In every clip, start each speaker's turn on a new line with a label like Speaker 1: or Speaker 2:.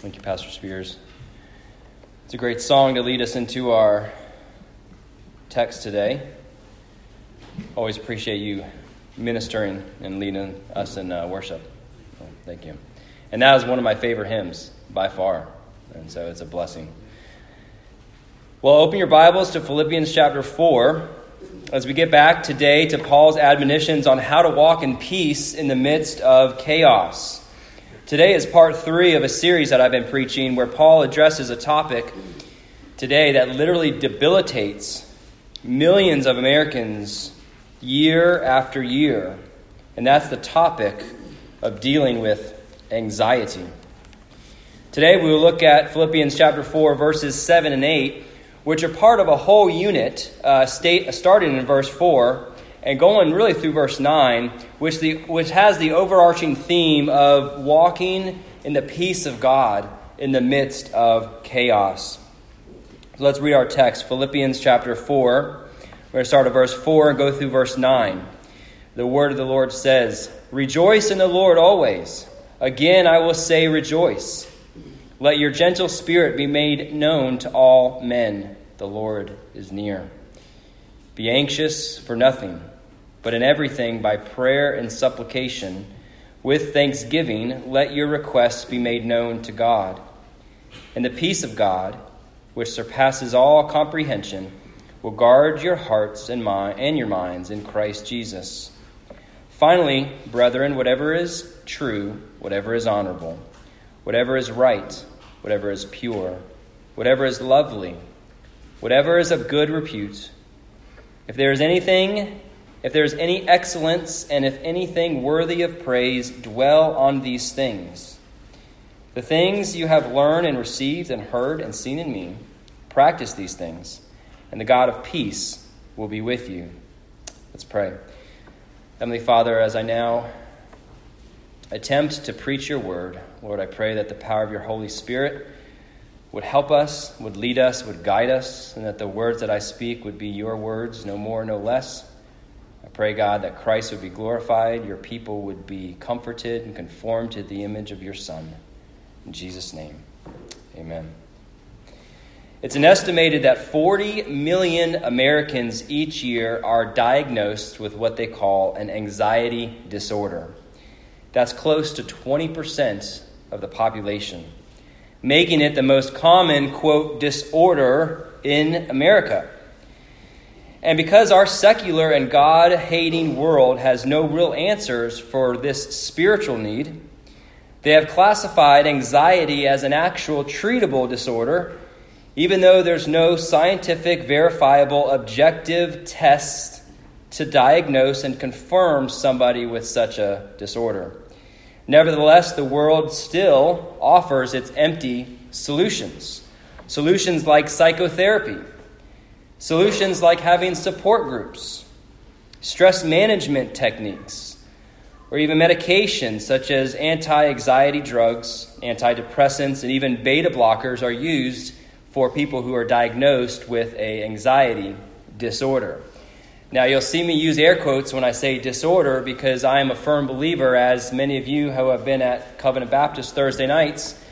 Speaker 1: Thank you, Pastor Spears. It's a great song to lead us into our text today. Always appreciate you ministering and leading us in uh, worship. thank you. And that is one of my favorite hymns by far. And so it's a blessing. Well, open your Bibles to Philippians chapter 4 as we get back today to Paul's admonitions on how to walk in peace in the midst of chaos. Today is part three of a series that I've been preaching where Paul addresses a topic today that literally debilitates millions of Americans year after year. And that's the topic of dealing with anxiety. Today we will look at Philippians chapter 4, verses 7 and 8, which are part of a whole unit, uh, state, starting in verse 4 and going really through verse 9, which, the, which has the overarching theme of walking in the peace of God in the midst of chaos. So let's read our text Philippians chapter 4. We're going to start at verse 4 and go through verse 9. The word of the Lord says, Rejoice in the Lord always. Again, I will say, Rejoice. Let your gentle spirit be made known to all men. The Lord is near. Be anxious for nothing, but in everything by prayer and supplication, with thanksgiving, let your requests be made known to God. And the peace of God, which surpasses all comprehension, will guard your hearts and, mind, and your minds in Christ Jesus. Finally, brethren, whatever is true, whatever is honorable, whatever is right, whatever is pure, whatever is lovely, whatever is of good repute, if there is anything, if there is any excellence, and if anything worthy of praise, dwell on these things. The things you have learned and received and heard and seen in me, practice these things, and the God of peace will be with you. Let's pray. Heavenly Father, as I now attempt to preach your word, Lord, I pray that the power of your Holy Spirit would help us, would lead us, would guide us, and that the words that I speak would be your words, no more, no less. I pray, God, that Christ would be glorified, your people would be comforted and conformed to the image of your Son. In Jesus' name, amen. It's an estimated that 40 million Americans each year are diagnosed with what they call an anxiety disorder. That's close to 20% of the population making it the most common, quote, disorder in America. And because our secular and God hating world has no real answers for this spiritual need, they have classified anxiety as an actual treatable disorder, even though there's no scientific, verifiable, objective test to diagnose and confirm somebody with such a disorder. Nevertheless, the world still offers its empty solutions. Solutions like psychotherapy, solutions like having support groups, stress management techniques, or even medications such as anti anxiety drugs, antidepressants, and even beta blockers are used for people who are diagnosed with a anxiety disorder. Now, you'll see me use air quotes when I say disorder because I am a firm believer, as many of you who have been at Covenant Baptist Thursday nights,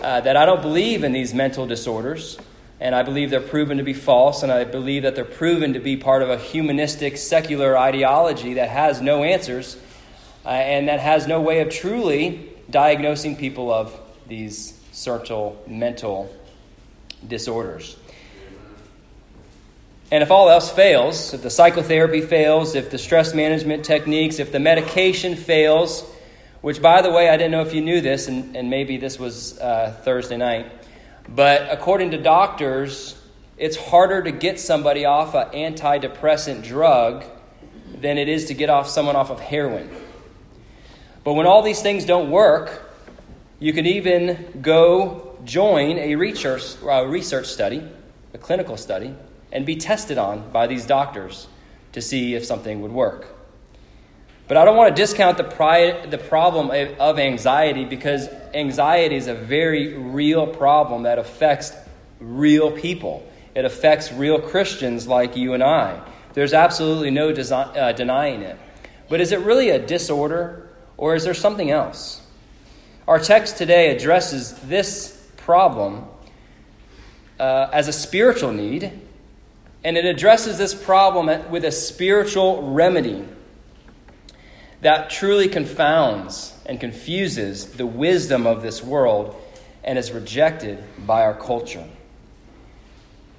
Speaker 1: uh, that I don't believe in these mental disorders. And I believe they're proven to be false, and I believe that they're proven to be part of a humanistic, secular ideology that has no answers uh, and that has no way of truly diagnosing people of these certain mental disorders. And if all else fails, if the psychotherapy fails, if the stress management techniques, if the medication fails, which, by the way, I didn't know if you knew this, and, and maybe this was uh, Thursday night, but according to doctors, it's harder to get somebody off an antidepressant drug than it is to get off someone off of heroin. But when all these things don't work, you can even go join a research, a research study, a clinical study, and be tested on by these doctors to see if something would work. But I don't want to discount the, pri- the problem of anxiety because anxiety is a very real problem that affects real people. It affects real Christians like you and I. There's absolutely no uh, denying it. But is it really a disorder or is there something else? Our text today addresses this problem uh, as a spiritual need, and it addresses this problem with a spiritual remedy that truly confounds and confuses the wisdom of this world and is rejected by our culture.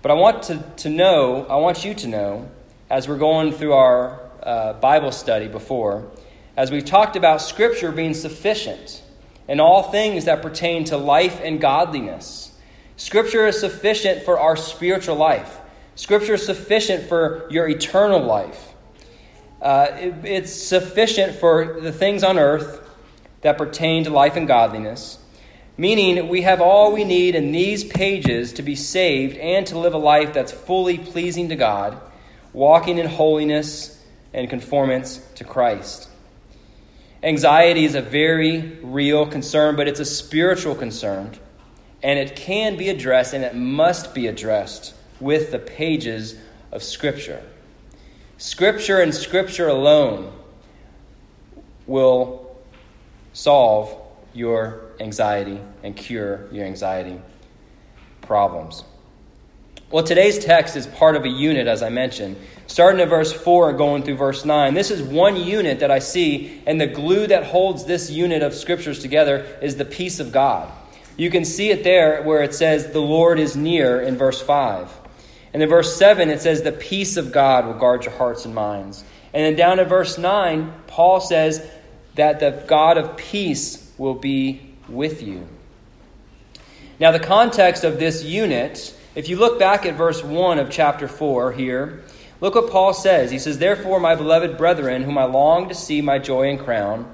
Speaker 1: But I want to, to know, I want you to know, as we're going through our uh, Bible study before, as we've talked about Scripture being sufficient in all things that pertain to life and godliness. Scripture is sufficient for our spiritual life. Scripture is sufficient for your eternal life. Uh, it, it's sufficient for the things on earth that pertain to life and godliness, meaning we have all we need in these pages to be saved and to live a life that's fully pleasing to God, walking in holiness and conformance to Christ. Anxiety is a very real concern, but it's a spiritual concern, and it can be addressed and it must be addressed with the pages of Scripture. Scripture and Scripture alone will solve your anxiety and cure your anxiety problems. Well, today's text is part of a unit, as I mentioned, starting at verse 4 and going through verse 9. This is one unit that I see, and the glue that holds this unit of scriptures together is the peace of God. You can see it there where it says, The Lord is near in verse 5. And in verse 7, it says, The peace of God will guard your hearts and minds. And then down in verse 9, Paul says that the God of peace will be with you. Now, the context of this unit, if you look back at verse 1 of chapter 4 here, look what Paul says. He says, Therefore, my beloved brethren, whom I long to see my joy and crown,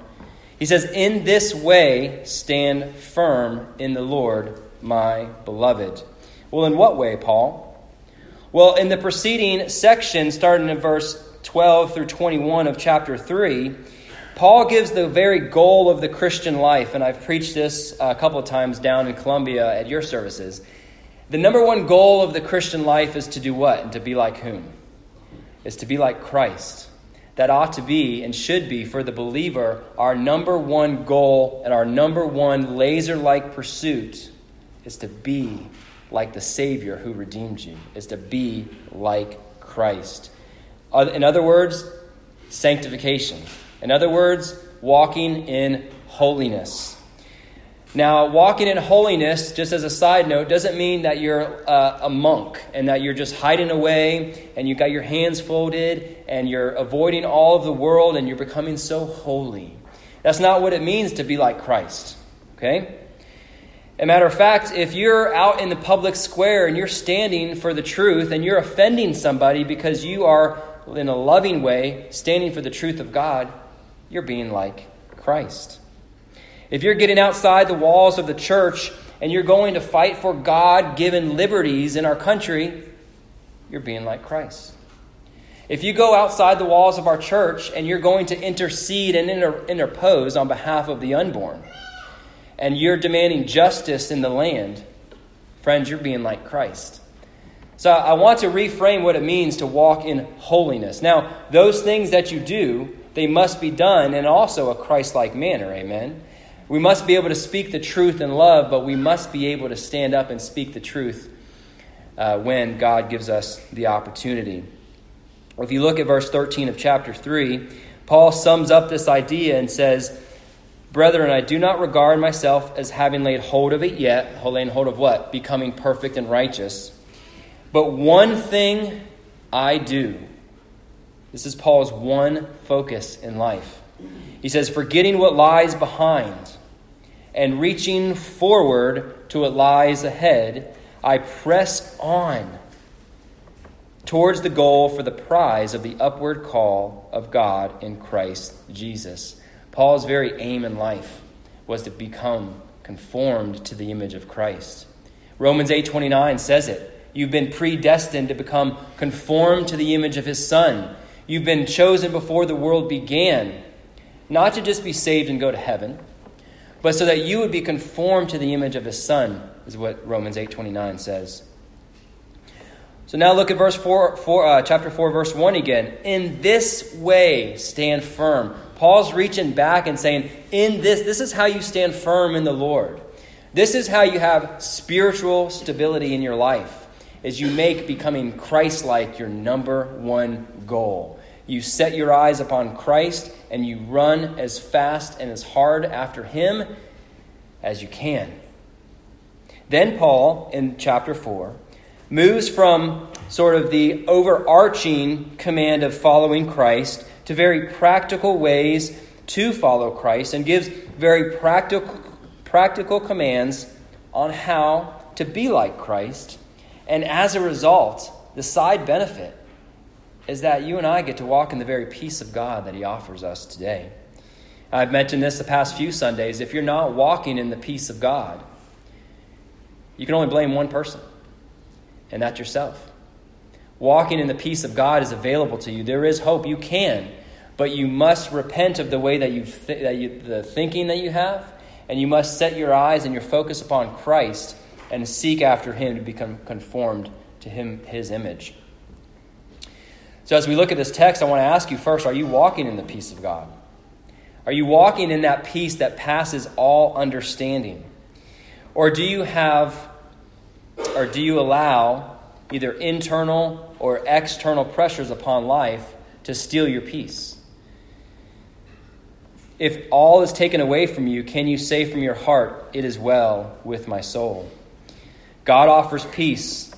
Speaker 1: he says, In this way stand firm in the Lord, my beloved. Well, in what way, Paul? Well, in the preceding section, starting in verse 12 through 21 of chapter 3, Paul gives the very goal of the Christian life, and I've preached this a couple of times down in Columbia at your services. The number one goal of the Christian life is to do what? And to be like whom? Is to be like Christ. That ought to be and should be for the believer our number one goal and our number one laser like pursuit is to be like the Savior who redeemed you, is to be like Christ. In other words, sanctification. In other words, walking in holiness. Now, walking in holiness, just as a side note, doesn't mean that you're uh, a monk and that you're just hiding away and you got your hands folded and you're avoiding all of the world and you're becoming so holy. That's not what it means to be like Christ. Okay? A matter of fact, if you're out in the public square and you're standing for the truth and you're offending somebody because you are, in a loving way, standing for the truth of God, you're being like Christ. If you're getting outside the walls of the church and you're going to fight for God given liberties in our country, you're being like Christ. If you go outside the walls of our church and you're going to intercede and inter- interpose on behalf of the unborn, and you're demanding justice in the land, friends, you're being like Christ. So I want to reframe what it means to walk in holiness. Now, those things that you do, they must be done in also a Christ like manner. Amen. We must be able to speak the truth in love, but we must be able to stand up and speak the truth uh, when God gives us the opportunity. If you look at verse 13 of chapter 3, Paul sums up this idea and says, Brethren, I do not regard myself as having laid hold of it yet. Laying hold of what? Becoming perfect and righteous. But one thing I do. This is Paul's one focus in life. He says, Forgetting what lies behind and reaching forward to what lies ahead, I press on towards the goal for the prize of the upward call of God in Christ Jesus. Paul's very aim in life was to become conformed to the image of Christ. Romans 8:29 says it. You've been predestined to become conformed to the image of his son. You've been chosen before the world began, not to just be saved and go to heaven, but so that you would be conformed to the image of his son, is what Romans 8:29 says. So now look at verse 4, four uh, chapter 4 verse 1 again. In this way stand firm. Paul's reaching back and saying, In this, this is how you stand firm in the Lord. This is how you have spiritual stability in your life, as you make becoming Christ like your number one goal. You set your eyes upon Christ and you run as fast and as hard after Him as you can. Then Paul, in chapter 4, moves from sort of the overarching command of following Christ to very practical ways to follow Christ and gives very practical, practical commands on how to be like Christ. And as a result, the side benefit is that you and I get to walk in the very peace of God that He offers us today. I've mentioned this the past few Sundays. If you're not walking in the peace of God, you can only blame one person, and that's yourself. Walking in the peace of God is available to you. There is hope. You can, but you must repent of the way that you, th- that you the thinking that you have, and you must set your eyes and your focus upon Christ and seek after Him to become conformed to Him, His image. So, as we look at this text, I want to ask you first are you walking in the peace of God? Are you walking in that peace that passes all understanding? Or do you have, or do you allow either internal or external pressures upon life to steal your peace? If all is taken away from you, can you say from your heart, It is well with my soul? God offers peace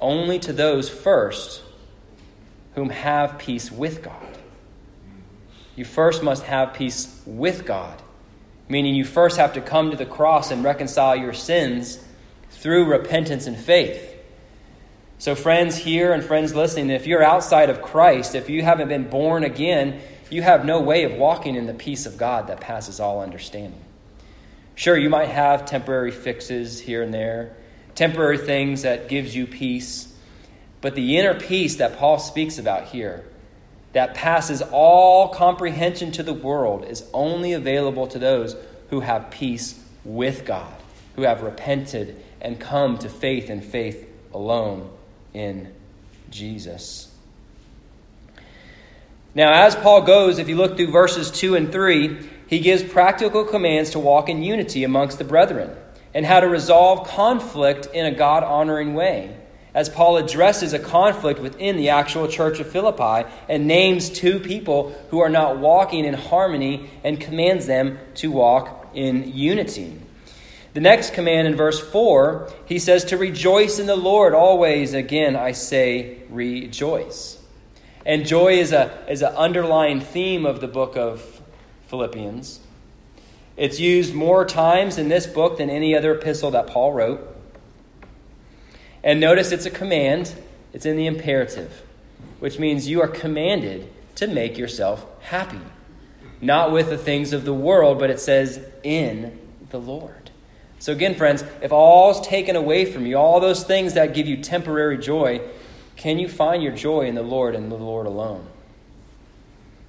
Speaker 1: only to those first whom have peace with God. You first must have peace with God, meaning you first have to come to the cross and reconcile your sins through repentance and faith. So, friends here and friends listening, if you're outside of Christ, if you haven't been born again, you have no way of walking in the peace of God that passes all understanding. Sure, you might have temporary fixes here and there, temporary things that gives you peace. But the inner peace that Paul speaks about here, that passes all comprehension to the world, is only available to those who have peace with God, who have repented and come to faith and faith alone in Jesus. Now, as Paul goes, if you look through verses 2 and 3, he gives practical commands to walk in unity amongst the brethren and how to resolve conflict in a God honoring way as Paul addresses a conflict within the actual church of Philippi and names two people who are not walking in harmony and commands them to walk in unity. The next command in verse 4, he says to rejoice in the Lord always. Again, I say rejoice. And joy is, a, is an underlying theme of the book of Philippians. It's used more times in this book than any other epistle that Paul wrote. And notice it's a command, it's in the imperative, which means you are commanded to make yourself happy. Not with the things of the world, but it says in the Lord. So, again, friends, if all's taken away from you, all those things that give you temporary joy, can you find your joy in the Lord and the Lord alone?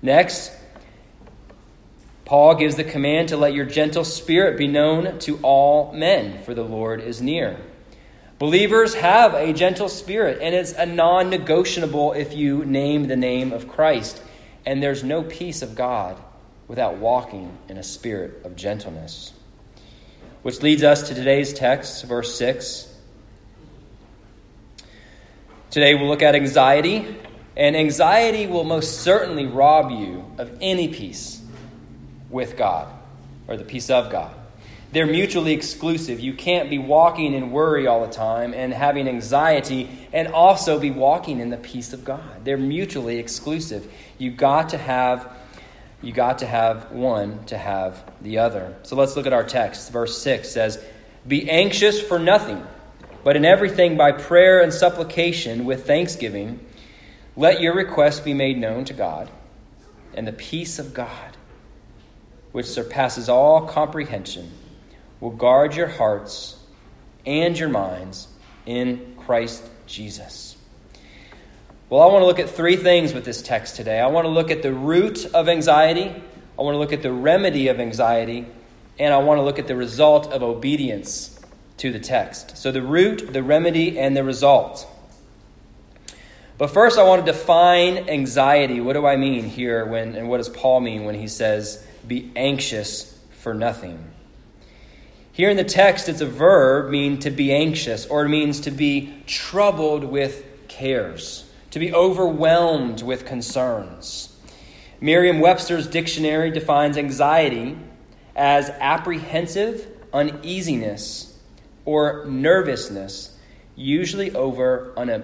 Speaker 1: Next, Paul gives the command to let your gentle spirit be known to all men, for the Lord is near. Believers have a gentle spirit, and it's a non negotiable if you name the name of Christ. And there's no peace of God without walking in a spirit of gentleness. Which leads us to today's text, verse 6. Today we'll look at anxiety, and anxiety will most certainly rob you of any peace with God or the peace of God. They're mutually exclusive. You can't be walking in worry all the time and having anxiety and also be walking in the peace of God. They're mutually exclusive. You got to have you got to have one to have the other. So let's look at our text. Verse 6 says, "Be anxious for nothing, but in everything by prayer and supplication with thanksgiving, let your requests be made known to God, and the peace of God, which surpasses all comprehension, will guard your hearts and your minds in Christ Jesus. Well, I want to look at three things with this text today. I want to look at the root of anxiety, I want to look at the remedy of anxiety, and I want to look at the result of obedience to the text. So, the root, the remedy, and the result. But first, I want to define anxiety. What do I mean here when, and what does Paul mean when he says, be anxious for nothing? Here in the text, it's a verb, mean to be anxious, or it means to be troubled with cares, to be overwhelmed with concerns. Merriam Webster's dictionary defines anxiety as apprehensive uneasiness or nervousness, usually over an,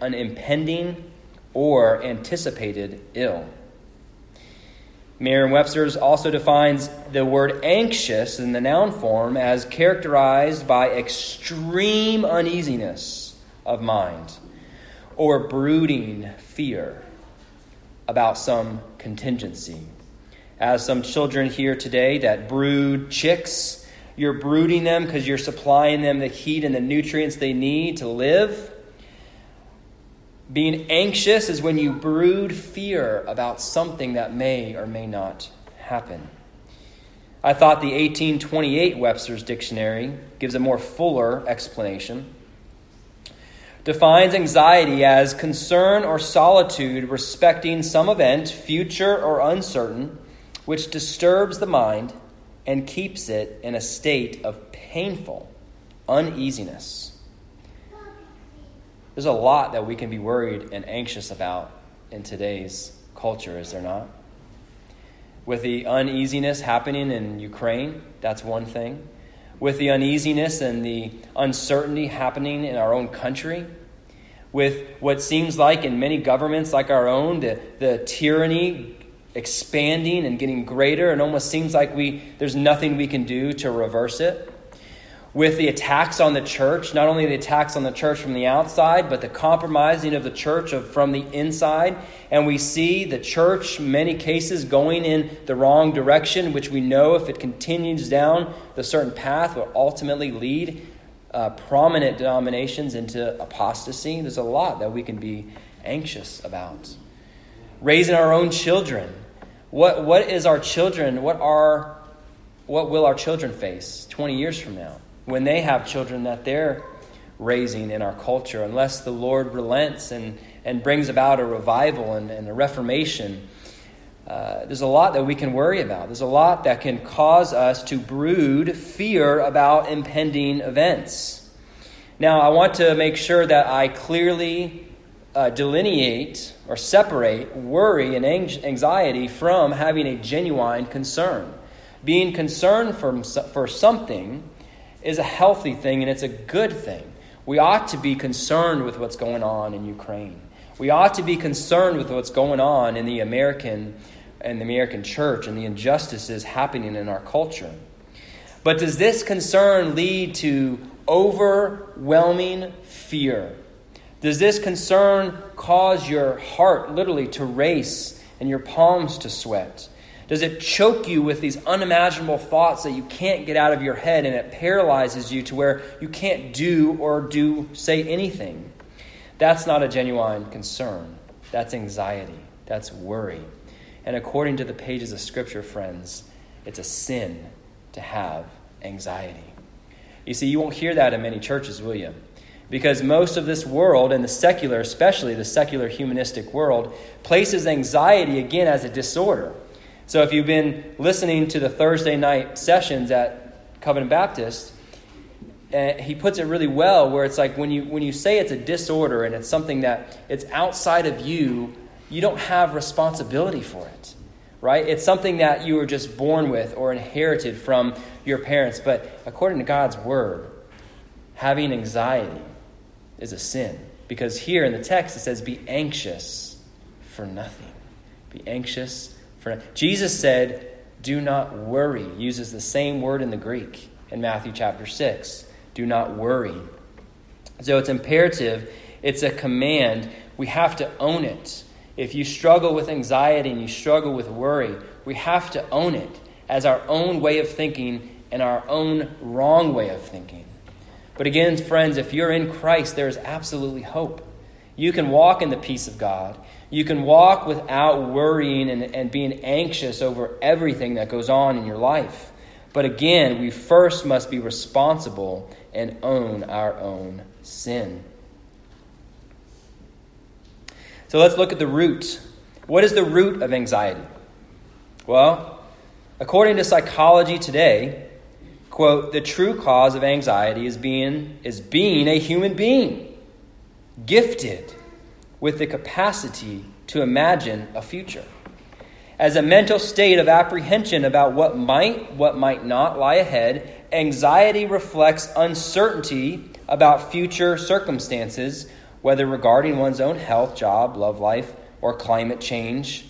Speaker 1: an impending or anticipated ill. Merriam Webster's also defines the word anxious in the noun form as characterized by extreme uneasiness of mind or brooding fear about some contingency. As some children here today that brood chicks, you're brooding them because you're supplying them the heat and the nutrients they need to live. Being anxious is when you brood fear about something that may or may not happen. I thought the 1828 Webster's Dictionary gives a more fuller explanation. Defines anxiety as concern or solitude respecting some event, future or uncertain, which disturbs the mind and keeps it in a state of painful uneasiness. There's a lot that we can be worried and anxious about in today's culture, is there not? With the uneasiness happening in Ukraine, that's one thing. With the uneasiness and the uncertainty happening in our own country, with what seems like in many governments like our own, the, the tyranny expanding and getting greater, and almost seems like we, there's nothing we can do to reverse it with the attacks on the church, not only the attacks on the church from the outside, but the compromising of the church of, from the inside. And we see the church, many cases, going in the wrong direction, which we know if it continues down the certain path will ultimately lead uh, prominent denominations into apostasy. There's a lot that we can be anxious about. Raising our own children. What, what is our children? What are what will our children face 20 years from now? When they have children that they're raising in our culture, unless the Lord relents and, and brings about a revival and, and a reformation. Uh, there's a lot that we can worry about. There's a lot that can cause us to brood fear about impending events. Now, I want to make sure that I clearly uh, delineate or separate worry and anxiety from having a genuine concern. Being concerned for, for something is a healthy thing and it's a good thing. We ought to be concerned with what's going on in Ukraine. We ought to be concerned with what's going on in the American and the American church and the injustices happening in our culture. But does this concern lead to overwhelming fear? Does this concern cause your heart literally to race and your palms to sweat? Does it choke you with these unimaginable thoughts that you can't get out of your head and it paralyzes you to where you can't do or do say anything? That's not a genuine concern. That's anxiety. That's worry. And according to the pages of Scripture, friends, it's a sin to have anxiety. You see, you won't hear that in many churches, will you? Because most of this world, and the secular, especially the secular humanistic world, places anxiety again as a disorder. So if you've been listening to the Thursday night sessions at Covenant Baptist, uh, he puts it really well where it's like when you when you say it's a disorder and it's something that it's outside of you, you don't have responsibility for it. Right? It's something that you were just born with or inherited from your parents, but according to God's word, having anxiety is a sin because here in the text it says be anxious for nothing. Be anxious for Jesus said, "Do not worry." Uses the same word in the Greek in Matthew chapter 6. Do not worry. So it's imperative, it's a command. We have to own it. If you struggle with anxiety and you struggle with worry, we have to own it as our own way of thinking and our own wrong way of thinking. But again, friends, if you're in Christ, there is absolutely hope. You can walk in the peace of God. You can walk without worrying and, and being anxious over everything that goes on in your life. But again, we first must be responsible and own our own sin. So let's look at the root. What is the root of anxiety? Well, according to psychology today, quote, the true cause of anxiety is being, is being a human being, gifted with the capacity to imagine a future. As a mental state of apprehension about what might, what might not lie ahead, anxiety reflects uncertainty about future circumstances, whether regarding one's own health, job, love life, or climate change.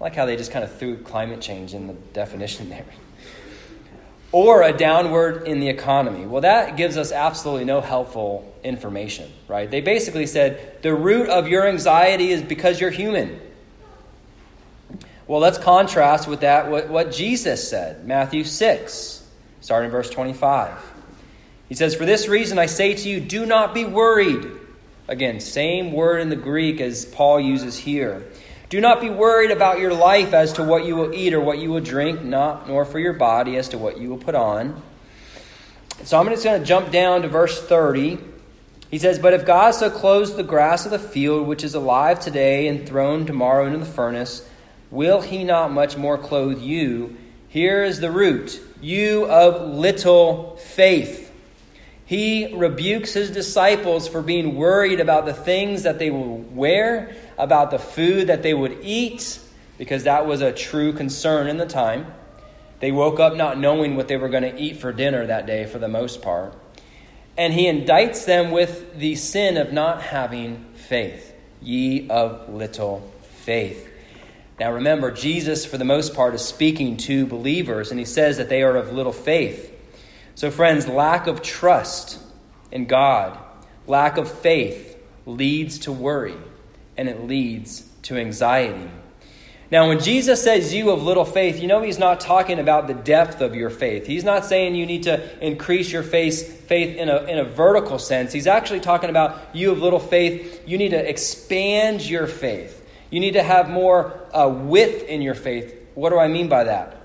Speaker 1: I like how they just kind of threw climate change in the definition there. Or a downward in the economy. Well, that gives us absolutely no helpful information, right? They basically said the root of your anxiety is because you're human. Well, let's contrast with that what, what Jesus said, Matthew 6, starting verse 25. He says, For this reason I say to you, do not be worried. Again, same word in the Greek as Paul uses here. Do not be worried about your life as to what you will eat or what you will drink, not nor for your body as to what you will put on. So I'm just going to jump down to verse 30. He says, But if God so clothes the grass of the field, which is alive today and thrown tomorrow into the furnace, Will he not much more clothe you? Here is the root you of little faith. He rebukes his disciples for being worried about the things that they will wear, about the food that they would eat, because that was a true concern in the time. They woke up not knowing what they were going to eat for dinner that day, for the most part. And he indicts them with the sin of not having faith. Ye of little faith. Now remember, Jesus, for the most part, is speaking to believers, and he says that they are of little faith. So, friends, lack of trust in God, lack of faith leads to worry, and it leads to anxiety. Now, when Jesus says you of little faith, you know he's not talking about the depth of your faith. He's not saying you need to increase your faith, faith in, a, in a vertical sense. He's actually talking about you of little faith. You need to expand your faith. You need to have more uh, width in your faith. What do I mean by that?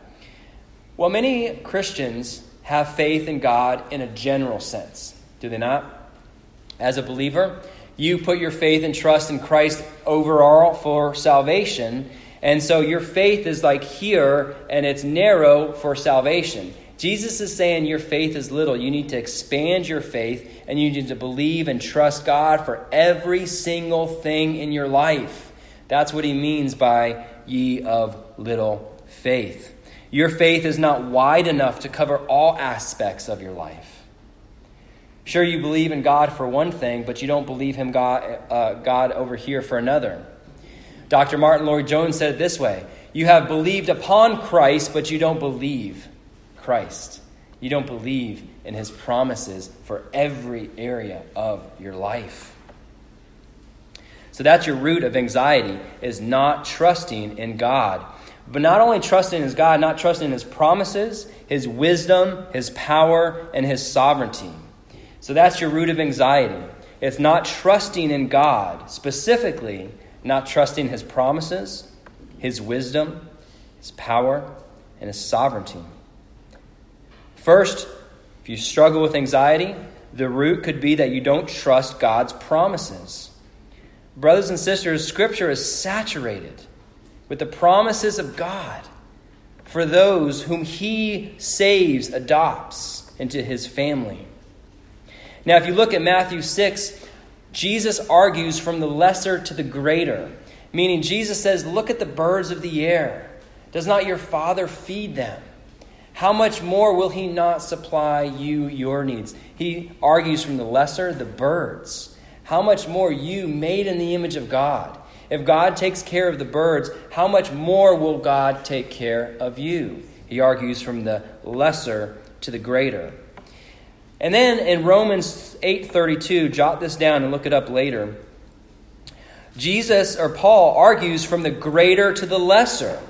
Speaker 1: Well, many Christians have faith in God in a general sense, do they not? As a believer, you put your faith and trust in Christ overall for salvation. And so your faith is like here, and it's narrow for salvation. Jesus is saying your faith is little. You need to expand your faith, and you need to believe and trust God for every single thing in your life. That's what he means by ye of little faith. Your faith is not wide enough to cover all aspects of your life. Sure, you believe in God for one thing, but you don't believe him God, uh, God over here for another. Dr. Martyn Lloyd-Jones said it this way You have believed upon Christ, but you don't believe Christ. You don't believe in his promises for every area of your life. So that's your root of anxiety is not trusting in God. But not only trusting in God, not trusting in his promises, his wisdom, his power, and his sovereignty. So that's your root of anxiety. It's not trusting in God, specifically, not trusting his promises, his wisdom, his power, and his sovereignty. First, if you struggle with anxiety, the root could be that you don't trust God's promises. Brothers and sisters, Scripture is saturated with the promises of God for those whom He saves, adopts into His family. Now, if you look at Matthew 6, Jesus argues from the lesser to the greater, meaning Jesus says, Look at the birds of the air. Does not your Father feed them? How much more will He not supply you your needs? He argues from the lesser, the birds how much more you, made in the image of God? If God takes care of the birds, how much more will God take care of you? He argues from the lesser to the greater. And then in Romans 8:32, jot this down and look it up later. Jesus or Paul argues from the greater to the lesser.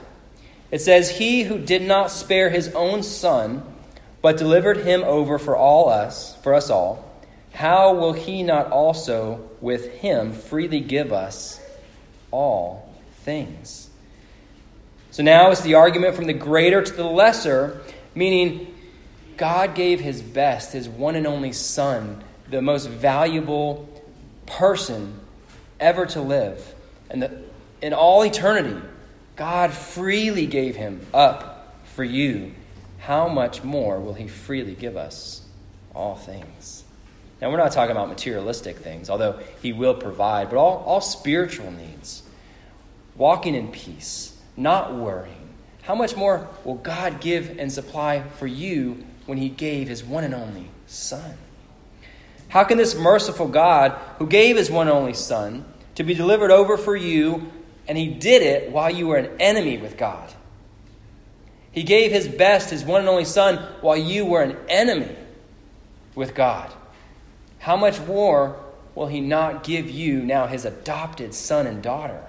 Speaker 1: It says, He who did not spare his own son, but delivered him over for all us, for us all how will he not also with him freely give us all things? So now it's the argument from the greater to the lesser, meaning God gave his best, his one and only Son, the most valuable person ever to live, and the, in all eternity, God freely gave him up for you, how much more will he freely give us all things? Now, we're not talking about materialistic things, although he will provide, but all, all spiritual needs. Walking in peace, not worrying. How much more will God give and supply for you when he gave his one and only Son? How can this merciful God, who gave his one and only Son to be delivered over for you, and he did it while you were an enemy with God? He gave his best, his one and only Son, while you were an enemy with God. How much more will he not give you now, his adopted son and daughter,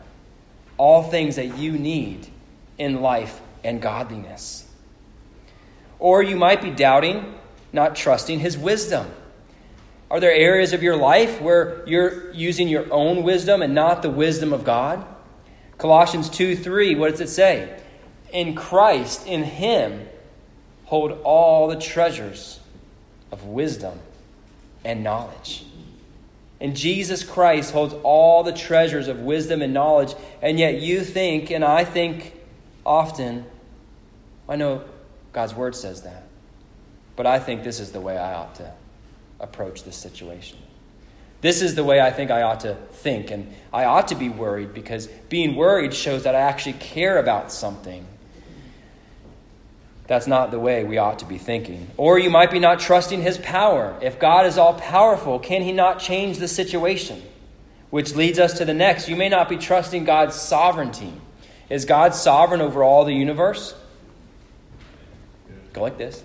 Speaker 1: all things that you need in life and godliness? Or you might be doubting, not trusting his wisdom. Are there areas of your life where you're using your own wisdom and not the wisdom of God? Colossians 2 3, what does it say? In Christ, in Him, hold all the treasures of wisdom and knowledge. And Jesus Christ holds all the treasures of wisdom and knowledge, and yet you think, and I think often, I know God's Word says that, but I think this is the way I ought to approach this situation. This is the way I think I ought to think, and I ought to be worried because being worried shows that I actually care about something. That's not the way we ought to be thinking. Or you might be not trusting his power. If God is all powerful, can he not change the situation? Which leads us to the next. You may not be trusting God's sovereignty. Is God sovereign over all the universe? Go like this.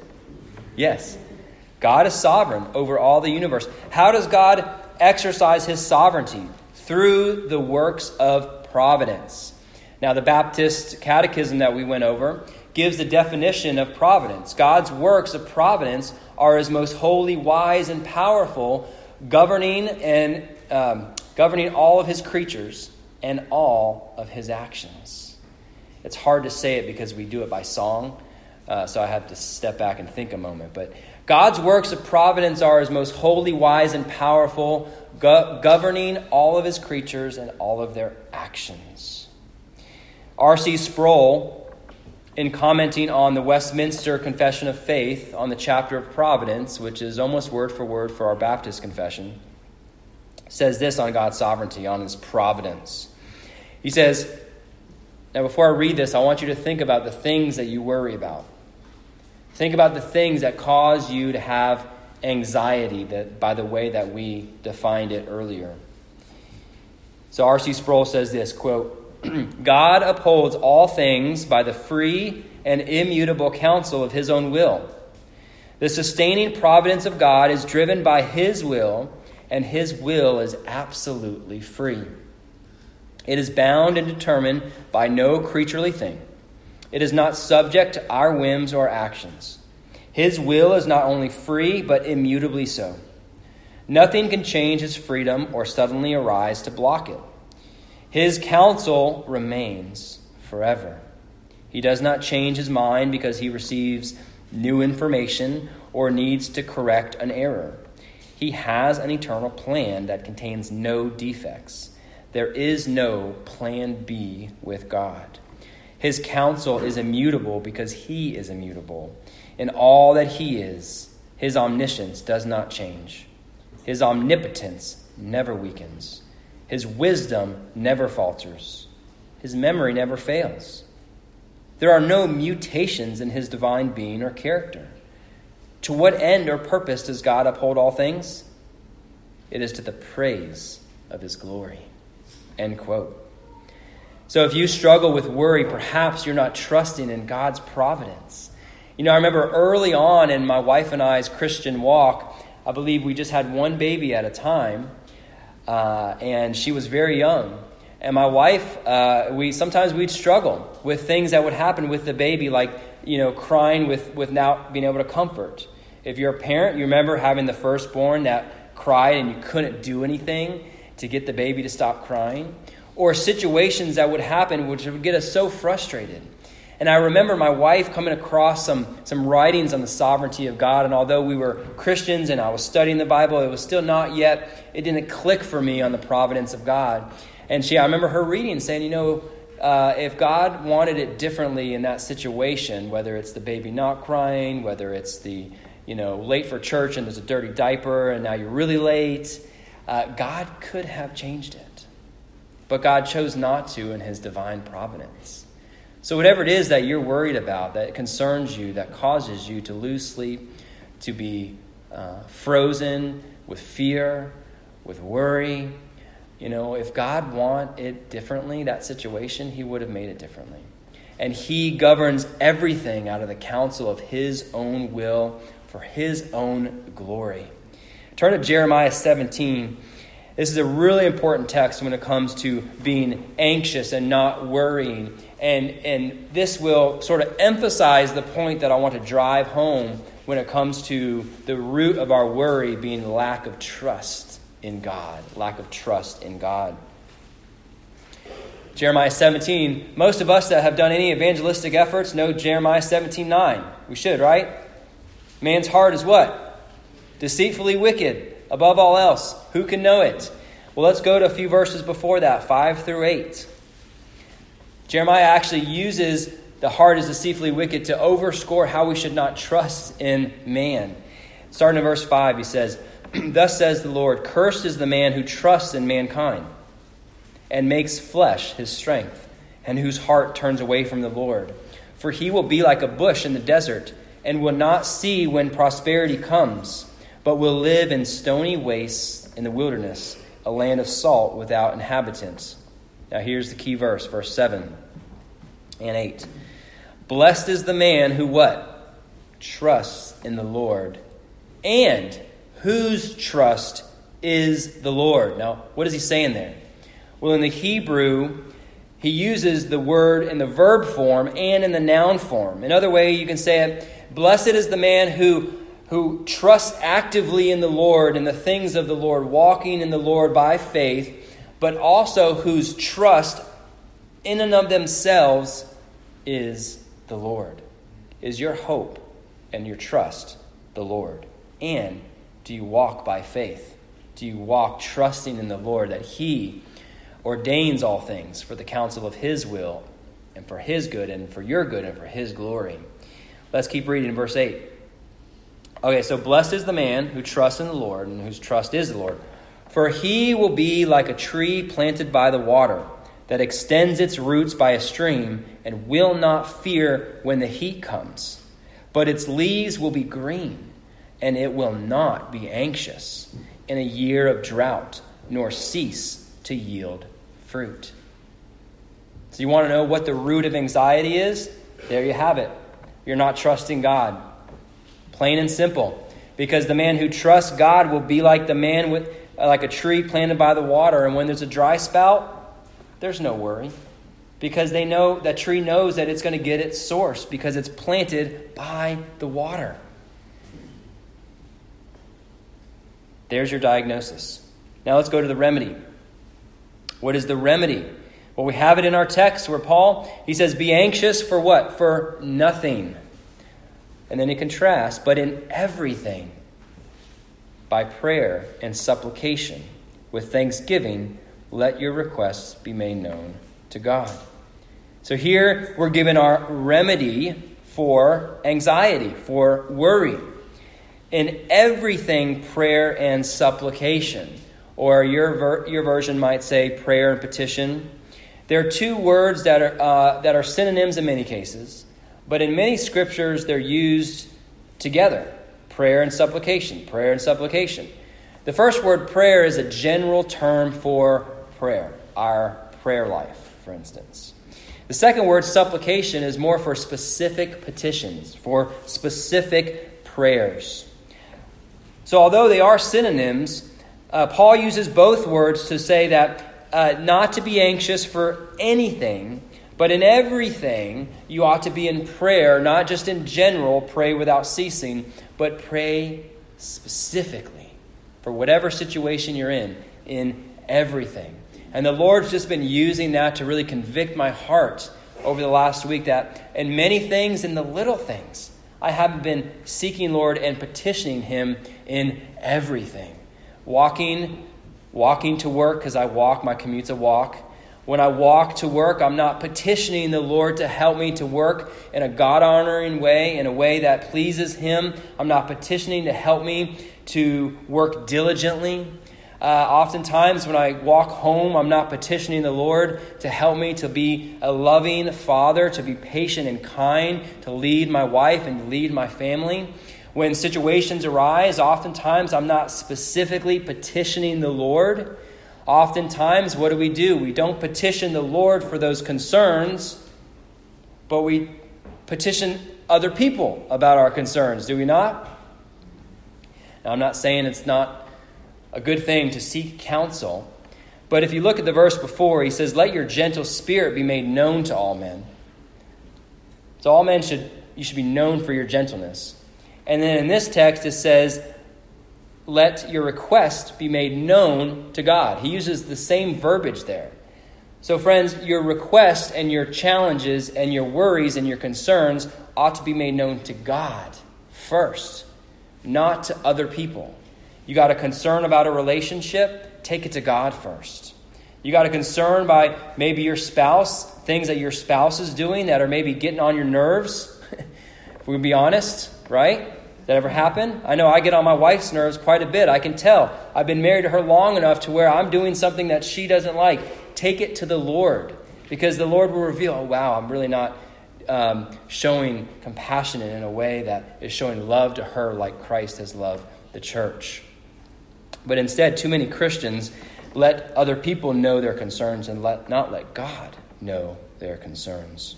Speaker 1: Yes. God is sovereign over all the universe. How does God exercise his sovereignty? Through the works of providence. Now, the Baptist catechism that we went over gives the definition of providence. God's works of providence are his most holy, wise, and powerful, governing and um, governing all of his creatures and all of his actions. It's hard to say it because we do it by song, uh, so I have to step back and think a moment. But God's works of providence are his most holy, wise, and powerful, go- governing all of his creatures and all of their actions. R.C. Sproul, in commenting on the Westminster Confession of Faith on the chapter of providence, which is almost word for word for our Baptist confession, says this on God's sovereignty, on his providence. He says, Now, before I read this, I want you to think about the things that you worry about. Think about the things that cause you to have anxiety that by the way that we defined it earlier. So R.C. Sproul says this quote, God upholds all things by the free and immutable counsel of his own will. The sustaining providence of God is driven by his will, and his will is absolutely free. It is bound and determined by no creaturely thing. It is not subject to our whims or actions. His will is not only free, but immutably so. Nothing can change his freedom or suddenly arise to block it. His counsel remains forever. He does not change his mind because he receives new information or needs to correct an error. He has an eternal plan that contains no defects. There is no plan B with God. His counsel is immutable because he is immutable. In all that he is, his omniscience does not change. His omnipotence never weakens. His wisdom never falters. His memory never fails. There are no mutations in his divine being or character. To what end or purpose does God uphold all things? It is to the praise of his glory. End quote. So if you struggle with worry, perhaps you're not trusting in God's providence. You know, I remember early on in my wife and I's Christian walk, I believe we just had one baby at a time, uh, and she was very young. And my wife, uh, we sometimes we'd struggle with things that would happen with the baby, like you know, crying with with not being able to comfort. If you're a parent, you remember having the firstborn that cried and you couldn't do anything to get the baby to stop crying or situations that would happen which would get us so frustrated. And I remember my wife coming across some, some writings on the sovereignty of God. And although we were Christians and I was studying the Bible, it was still not yet, it didn't click for me on the providence of God. And she, I remember her reading saying, you know, uh, if God wanted it differently in that situation, whether it's the baby not crying, whether it's the, you know, late for church and there's a dirty diaper and now you're really late, uh, God could have changed it. But God chose not to in his divine providence. So, whatever it is that you're worried about, that concerns you, that causes you to lose sleep, to be uh, frozen with fear, with worry, you know, if God wanted it differently, that situation, He would have made it differently. And He governs everything out of the counsel of His own will for His own glory. Turn to Jeremiah 17. This is a really important text when it comes to being anxious and not worrying. And, and this will sort of emphasize the point that I want to drive home when it comes to the root of our worry being lack of trust in God, lack of trust in God. Jeremiah 17, most of us that have done any evangelistic efforts know Jeremiah 17 9. We should, right? Man's heart is what? Deceitfully wicked, above all else. Who can know it? Well, let's go to a few verses before that, 5 through 8. Jeremiah actually uses the heart is deceitfully wicked to overscore how we should not trust in man. Starting in verse 5, he says, Thus says the Lord Cursed is the man who trusts in mankind and makes flesh his strength, and whose heart turns away from the Lord. For he will be like a bush in the desert, and will not see when prosperity comes, but will live in stony wastes in the wilderness, a land of salt without inhabitants. Now here's the key verse, verse 7 and 8. Blessed is the man who what? Trusts in the Lord and whose trust is the Lord. Now, what is he saying there? Well, in the Hebrew, he uses the word in the verb form and in the noun form. Another way you can say it, blessed is the man who who trusts actively in the Lord and the things of the Lord, walking in the Lord by faith, but also whose trust in and of themselves is the Lord. Is your hope and your trust the Lord? And do you walk by faith? Do you walk trusting in the Lord that He ordains all things for the counsel of His will and for His good and for your good and for His glory? Let's keep reading in verse 8. Okay, so blessed is the man who trusts in the Lord and whose trust is the Lord. For he will be like a tree planted by the water that extends its roots by a stream and will not fear when the heat comes, but its leaves will be green and it will not be anxious in a year of drought, nor cease to yield fruit. So, you want to know what the root of anxiety is? There you have it. You're not trusting God. Plain and simple. Because the man who trusts God will be like the man with, uh, like a tree planted by the water, and when there's a dry spout, there's no worry. Because they know that tree knows that it's going to get its source because it's planted by the water. There's your diagnosis. Now let's go to the remedy. What is the remedy? Well, we have it in our text where Paul, he says, Be anxious for what? For nothing. And then he contrasts, but in everything, by prayer and supplication, with thanksgiving, let your requests be made known to God. So here we're given our remedy for anxiety, for worry in everything prayer and supplication. Or your, ver- your version might say prayer and petition. There are two words that are, uh, that are synonyms in many cases, but in many scriptures they're used together prayer and supplication, prayer and supplication. The first word, prayer, is a general term for prayer, our prayer life, for instance. The second word, supplication, is more for specific petitions, for specific prayers. So, although they are synonyms, uh, Paul uses both words to say that uh, not to be anxious for anything, but in everything you ought to be in prayer, not just in general, pray without ceasing, but pray specifically for whatever situation you're in, in everything. And the Lord's just been using that to really convict my heart over the last week that in many things, in the little things, I haven't been seeking Lord and petitioning Him in everything. Walking walking to work because I walk, my commute's a walk. When I walk to work, I'm not petitioning the Lord to help me to work in a God honoring way, in a way that pleases Him. I'm not petitioning to help me to work diligently. Uh, oftentimes, when I walk home, I'm not petitioning the Lord to help me to be a loving father, to be patient and kind, to lead my wife and lead my family. When situations arise, oftentimes I'm not specifically petitioning the Lord. Oftentimes, what do we do? We don't petition the Lord for those concerns, but we petition other people about our concerns, do we not? Now, I'm not saying it's not a good thing to seek counsel, but if you look at the verse before, he says, Let your gentle spirit be made known to all men. So, all men should, you should be known for your gentleness. And then in this text, it says, let your request be made known to God. He uses the same verbiage there. So, friends, your requests and your challenges and your worries and your concerns ought to be made known to God first, not to other people. You got a concern about a relationship, take it to God first. You got a concern by maybe your spouse, things that your spouse is doing that are maybe getting on your nerves, if we be honest, right? That ever happen? I know I get on my wife's nerves quite a bit. I can tell. I've been married to her long enough to where I'm doing something that she doesn't like. Take it to the Lord because the Lord will reveal, oh, wow, I'm really not um, showing compassion in a way that is showing love to her like Christ has loved the church. But instead, too many Christians let other people know their concerns and let, not let God know their concerns.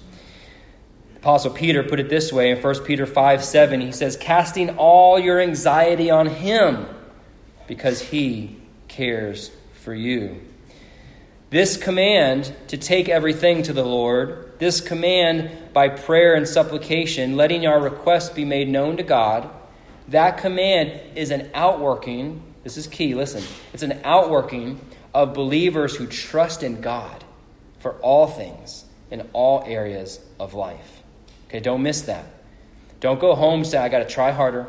Speaker 1: Apostle Peter put it this way in 1 Peter 5 7. He says, Casting all your anxiety on him because he cares for you. This command to take everything to the Lord, this command by prayer and supplication, letting our requests be made known to God, that command is an outworking. This is key, listen. It's an outworking of believers who trust in God for all things in all areas of life. Okay, don't miss that. Don't go home say, I got to try harder.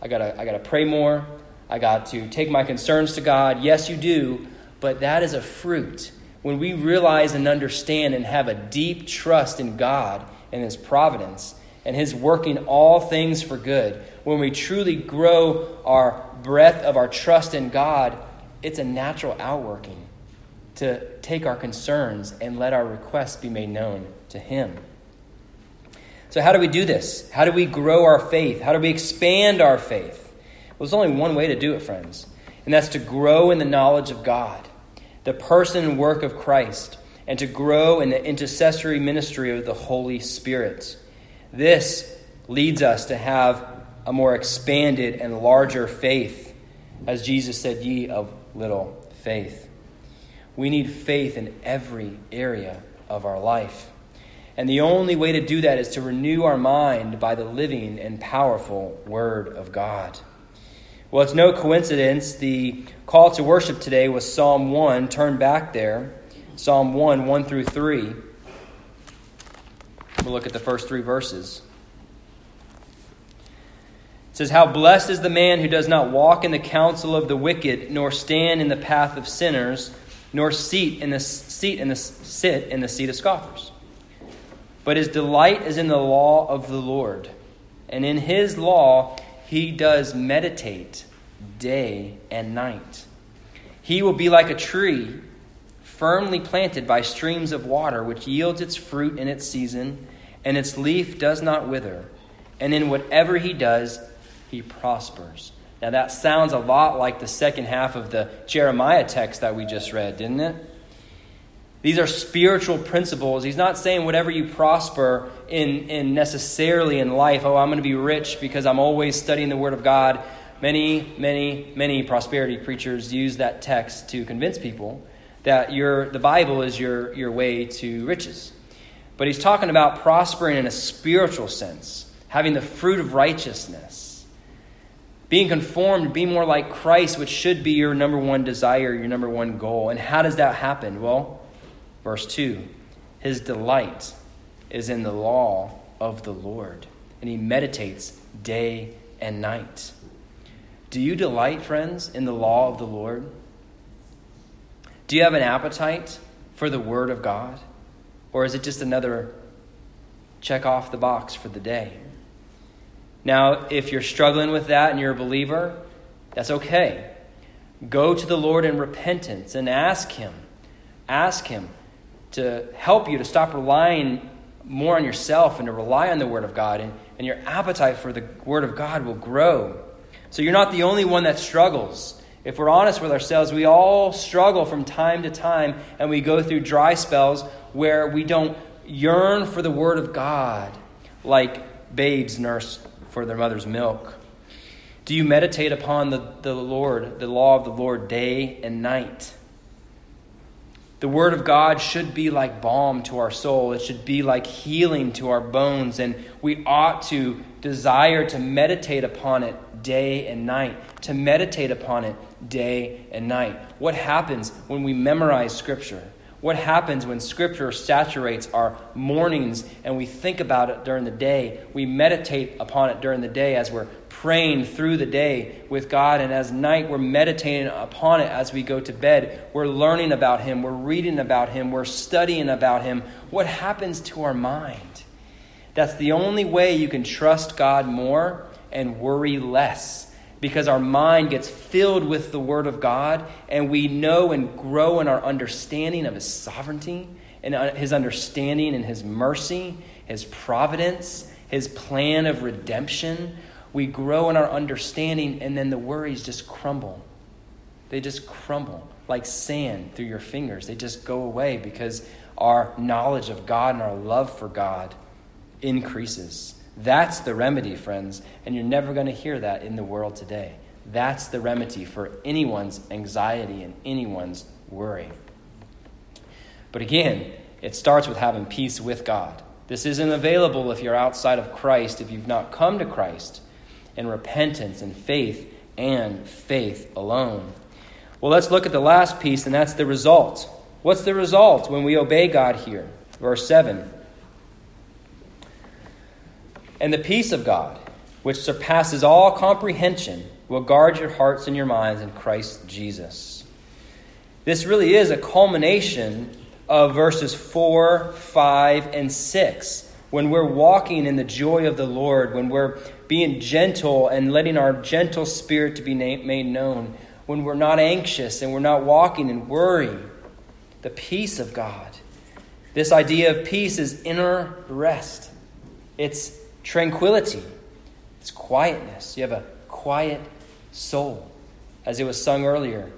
Speaker 1: I got to I got to pray more. I got to take my concerns to God. Yes, you do, but that is a fruit. When we realize and understand and have a deep trust in God and His providence and His working all things for good, when we truly grow our breadth of our trust in God, it's a natural outworking to take our concerns and let our requests be made known to Him. So, how do we do this? How do we grow our faith? How do we expand our faith? Well, there's only one way to do it, friends, and that's to grow in the knowledge of God, the person and work of Christ, and to grow in the intercessory ministry of the Holy Spirit. This leads us to have a more expanded and larger faith, as Jesus said, Ye of little faith. We need faith in every area of our life. And the only way to do that is to renew our mind by the living and powerful Word of God. Well, it's no coincidence the call to worship today was Psalm 1. Turn back there. Psalm 1, 1 through 3. We'll look at the first three verses. It says, How blessed is the man who does not walk in the counsel of the wicked, nor stand in the path of sinners, nor seat in the seat in the sit in the seat of scoffers. But his delight is in the law of the Lord. And in his law he does meditate day and night. He will be like a tree firmly planted by streams of water, which yields its fruit in its season, and its leaf does not wither. And in whatever he does, he prospers. Now, that sounds a lot like the second half of the Jeremiah text that we just read, didn't it? These are spiritual principles. He's not saying whatever you prosper in, in necessarily in life, oh, I'm going to be rich because I'm always studying the Word of God. Many, many, many prosperity preachers use that text to convince people that your, the Bible is your, your way to riches. But he's talking about prospering in a spiritual sense, having the fruit of righteousness, being conformed, being more like Christ, which should be your number one desire, your number one goal. And how does that happen? Well, Verse 2 His delight is in the law of the Lord, and he meditates day and night. Do you delight, friends, in the law of the Lord? Do you have an appetite for the Word of God? Or is it just another check off the box for the day? Now, if you're struggling with that and you're a believer, that's okay. Go to the Lord in repentance and ask Him. Ask Him to help you to stop relying more on yourself and to rely on the Word of God, and, and your appetite for the Word of God will grow. So you're not the only one that struggles. If we're honest with ourselves, we all struggle from time to time, and we go through dry spells where we don't yearn for the Word of God like babes nurse for their mother's milk. Do you meditate upon the, the Lord, the law of the Lord, day and night? The Word of God should be like balm to our soul. It should be like healing to our bones. And we ought to desire to meditate upon it day and night, to meditate upon it day and night. What happens when we memorize Scripture? What happens when Scripture saturates our mornings and we think about it during the day? We meditate upon it during the day as we're praying through the day with God, and as night we're meditating upon it as we go to bed. We're learning about Him, we're reading about Him, we're studying about Him. What happens to our mind? That's the only way you can trust God more and worry less because our mind gets filled with the Word of God and we know and grow in our understanding of His sovereignty and uh, His understanding and His mercy, His providence, His plan of redemption we grow in our understanding, and then the worries just crumble. They just crumble like sand through your fingers. They just go away because our knowledge of God and our love for God increases. That's the remedy, friends, and you're never going to hear that in the world today. That's the remedy for anyone's anxiety and anyone's worry. But again, it starts with having peace with God. This isn't available if you're outside of Christ, if you've not come to Christ and repentance and faith and faith alone. Well, let's look at the last piece, and that's the result. What's the result when we obey God here? Verse 7. And the peace of God, which surpasses all comprehension, will guard your hearts and your minds in Christ Jesus. This really is a culmination of verses 4, 5, and 6. When we're walking in the joy of the Lord, when we're being gentle and letting our gentle spirit to be made known when we're not anxious and we're not walking in worry the peace of god. This idea of peace is inner rest. It's tranquility. It's quietness. You have a quiet soul. As it was sung earlier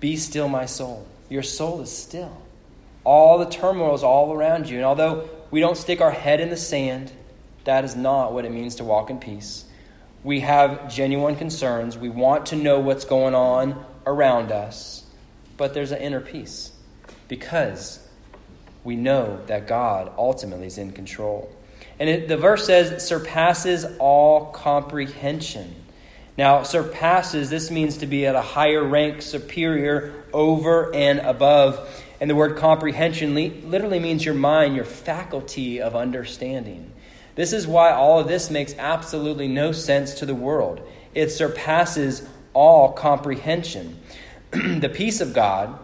Speaker 1: be still my soul. Your soul is still. All the turmoil is all around you. And although we don't stick our head in the sand that is not what it means to walk in peace. We have genuine concerns. We want to know what's going on around us, but there's an inner peace because we know that God ultimately is in control. And it, the verse says, surpasses all comprehension. Now, surpasses, this means to be at a higher rank, superior, over and above. And the word comprehension literally means your mind, your faculty of understanding. This is why all of this makes absolutely no sense to the world. It surpasses all comprehension. the peace of God,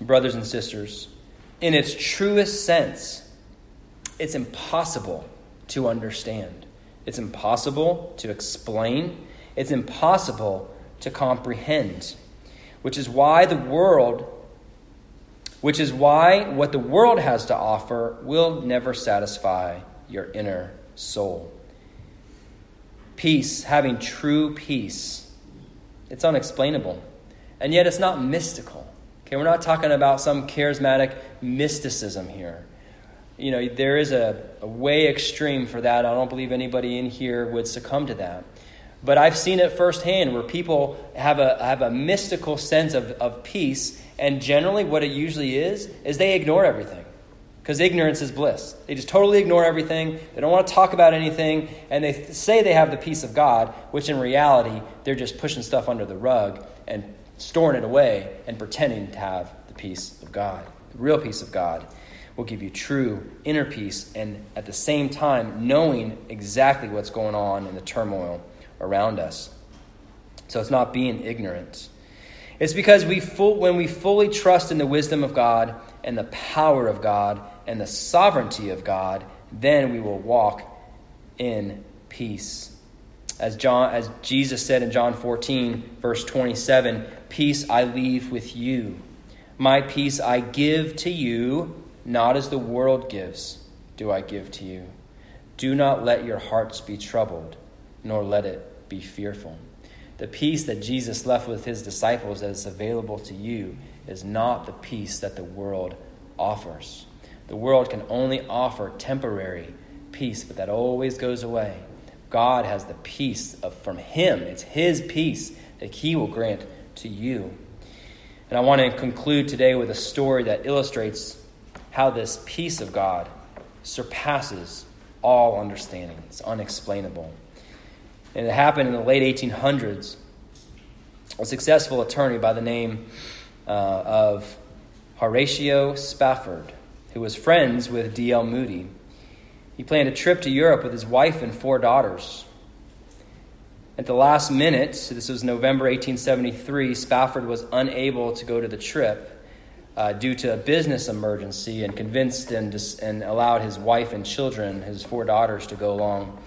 Speaker 1: brothers and sisters, in its truest sense, it's impossible to understand. It's impossible to explain. It's impossible to comprehend. Which is why the world, which is why what the world has to offer will never satisfy your inner soul. Peace, having true peace, it's unexplainable. And yet it's not mystical. Okay, we're not talking about some charismatic mysticism here. You know, there is a, a way extreme for that. I don't believe anybody in here would succumb to that. But I've seen it firsthand where people have a, have a mystical sense of, of peace, and generally what it usually is, is they ignore everything because ignorance is bliss. They just totally ignore everything. They don't want to talk about anything, and they th- say they have the peace of God, which in reality, they're just pushing stuff under the rug and storing it away and pretending to have the peace of God. The real peace of God will give you true inner peace, and at the same time, knowing exactly what's going on in the turmoil around us. So it's not being ignorant. It's because we full, when we fully trust in the wisdom of God and the power of God and the sovereignty of God, then we will walk in peace. As, John, as Jesus said in John 14, verse 27, Peace I leave with you. My peace I give to you, not as the world gives, do I give to you. Do not let your hearts be troubled, nor let it be fearful. The peace that Jesus left with his disciples that is available to you is not the peace that the world offers. The world can only offer temporary peace, but that always goes away. God has the peace of, from Him. It's His peace that He will grant to you. And I want to conclude today with a story that illustrates how this peace of God surpasses all understanding. It's unexplainable. And it happened in the late 1800s. A successful attorney by the name uh, of Horatio Spafford, who was friends with D.L. Moody, he planned a trip to Europe with his wife and four daughters. At the last minute, so this was November 1873, Spafford was unable to go to the trip uh, due to a business emergency and convinced and, and allowed his wife and children, his four daughters, to go along.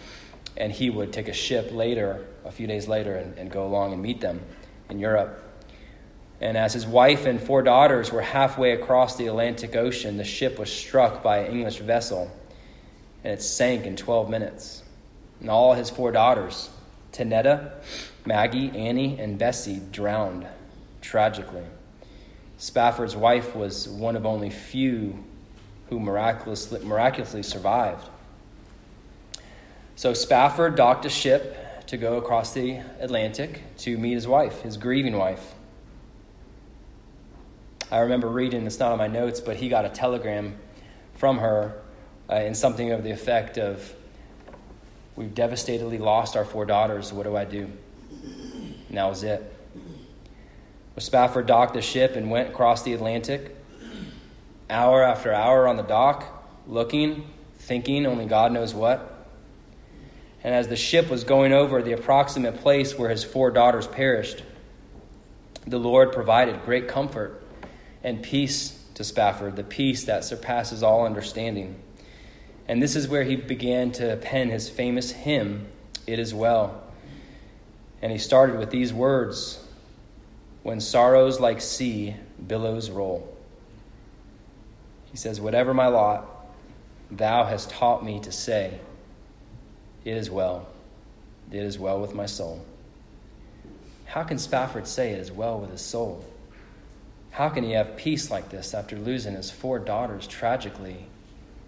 Speaker 1: And he would take a ship later, a few days later, and, and go along and meet them in Europe. And as his wife and four daughters were halfway across the Atlantic Ocean, the ship was struck by an English vessel and it sank in 12 minutes. And all his four daughters, Tanetta, Maggie, Annie, and Bessie, drowned tragically. Spafford's wife was one of only few who miraculously, miraculously survived. So Spafford docked a ship to go across the Atlantic to meet his wife, his grieving wife. I remember reading, it's not on my notes, but he got a telegram from her uh, in something of the effect of, We've devastatedly lost our four daughters. What do I do? And that was it. Well, Spafford docked the ship and went across the Atlantic, hour after hour on the dock, looking, thinking, only God knows what. And as the ship was going over the approximate place where his four daughters perished, the Lord provided great comfort and peace to Spafford, the peace that surpasses all understanding. And this is where he began to pen his famous hymn, It Is Well. And he started with these words When sorrows like sea billows roll. He says, Whatever my lot, thou hast taught me to say, It is well. It is well with my soul. How can Spafford say it is well with his soul? How can he have peace like this after losing his four daughters tragically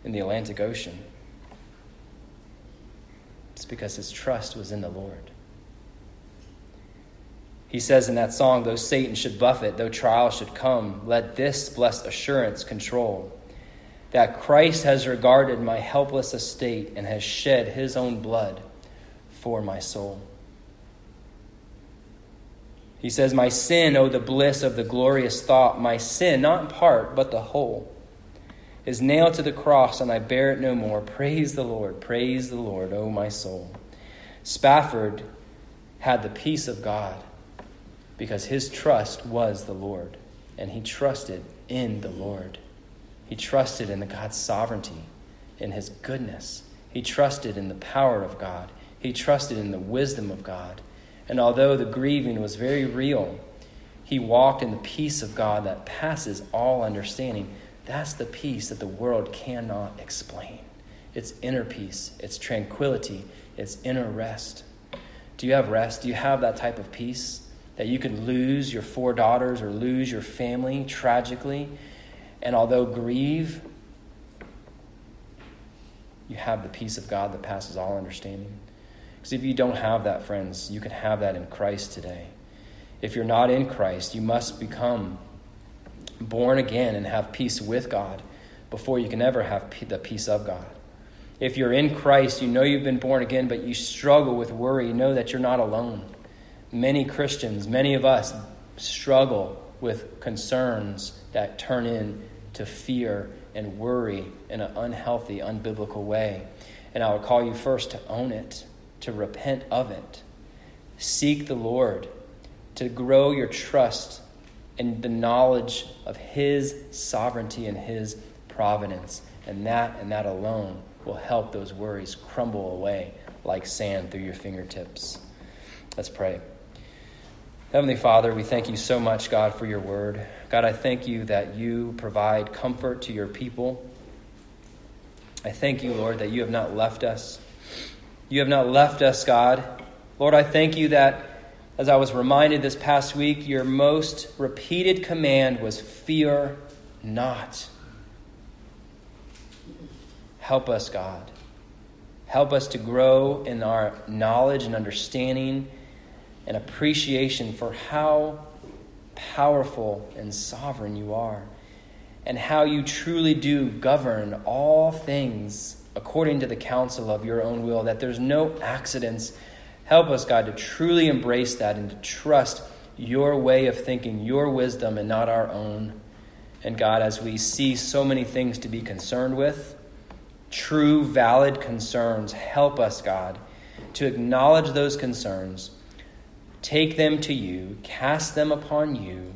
Speaker 1: in the Atlantic Ocean. It's because his trust was in the Lord. He says in that song, though Satan should buffet, though trials should come, let this blessed assurance control that Christ has regarded my helpless estate and has shed his own blood for my soul. He says, My sin, oh, the bliss of the glorious thought, my sin, not in part, but the whole is nailed to the cross, and I bear it no more. Praise the Lord, praise the Lord, O my soul. Spafford had the peace of God because his trust was the Lord, and he trusted in the Lord. He trusted in the God's sovereignty, in his goodness. He trusted in the power of God. He trusted in the wisdom of God. And although the grieving was very real, he walked in the peace of God that passes all understanding that's the peace that the world cannot explain. It's inner peace, it's tranquility, it's inner rest. Do you have rest? Do you have that type of peace that you could lose your four daughters or lose your family tragically? And although grieve, you have the peace of God that passes all understanding. Because if you don't have that, friends, you can have that in Christ today. If you're not in Christ, you must become born again and have peace with God before you can ever have the peace of God. If you're in Christ, you know you've been born again, but you struggle with worry, know that you're not alone. Many Christians, many of us, struggle with concerns that turn into fear and worry in an unhealthy, unbiblical way. And I would call you first to own it, to repent of it. Seek the Lord, to grow your trust and the knowledge of His sovereignty and His providence. And that and that alone will help those worries crumble away like sand through your fingertips. Let's pray. Heavenly Father, we thank you so much, God, for your word. God, I thank you that you provide comfort to your people. I thank you, Lord, that you have not left us. You have not left us, God. Lord, I thank you that, as I was reminded this past week, your most repeated command was fear not. Help us, God. Help us to grow in our knowledge and understanding and appreciation for how powerful and sovereign you are, and how you truly do govern all things according to the counsel of your own will, that there's no accidents. Help us, God, to truly embrace that and to trust your way of thinking, your wisdom, and not our own. And God, as we see so many things to be concerned with, true, valid concerns, help us, God, to acknowledge those concerns take them to you, cast them upon you,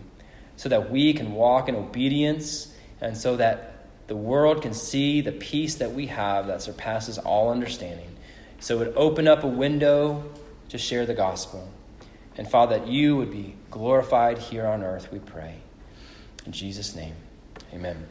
Speaker 1: so that we can walk in obedience and so that the world can see the peace that we have that surpasses all understanding. So it would open up a window to share the gospel. And Father, that you would be glorified here on earth, we pray. In Jesus' name, amen.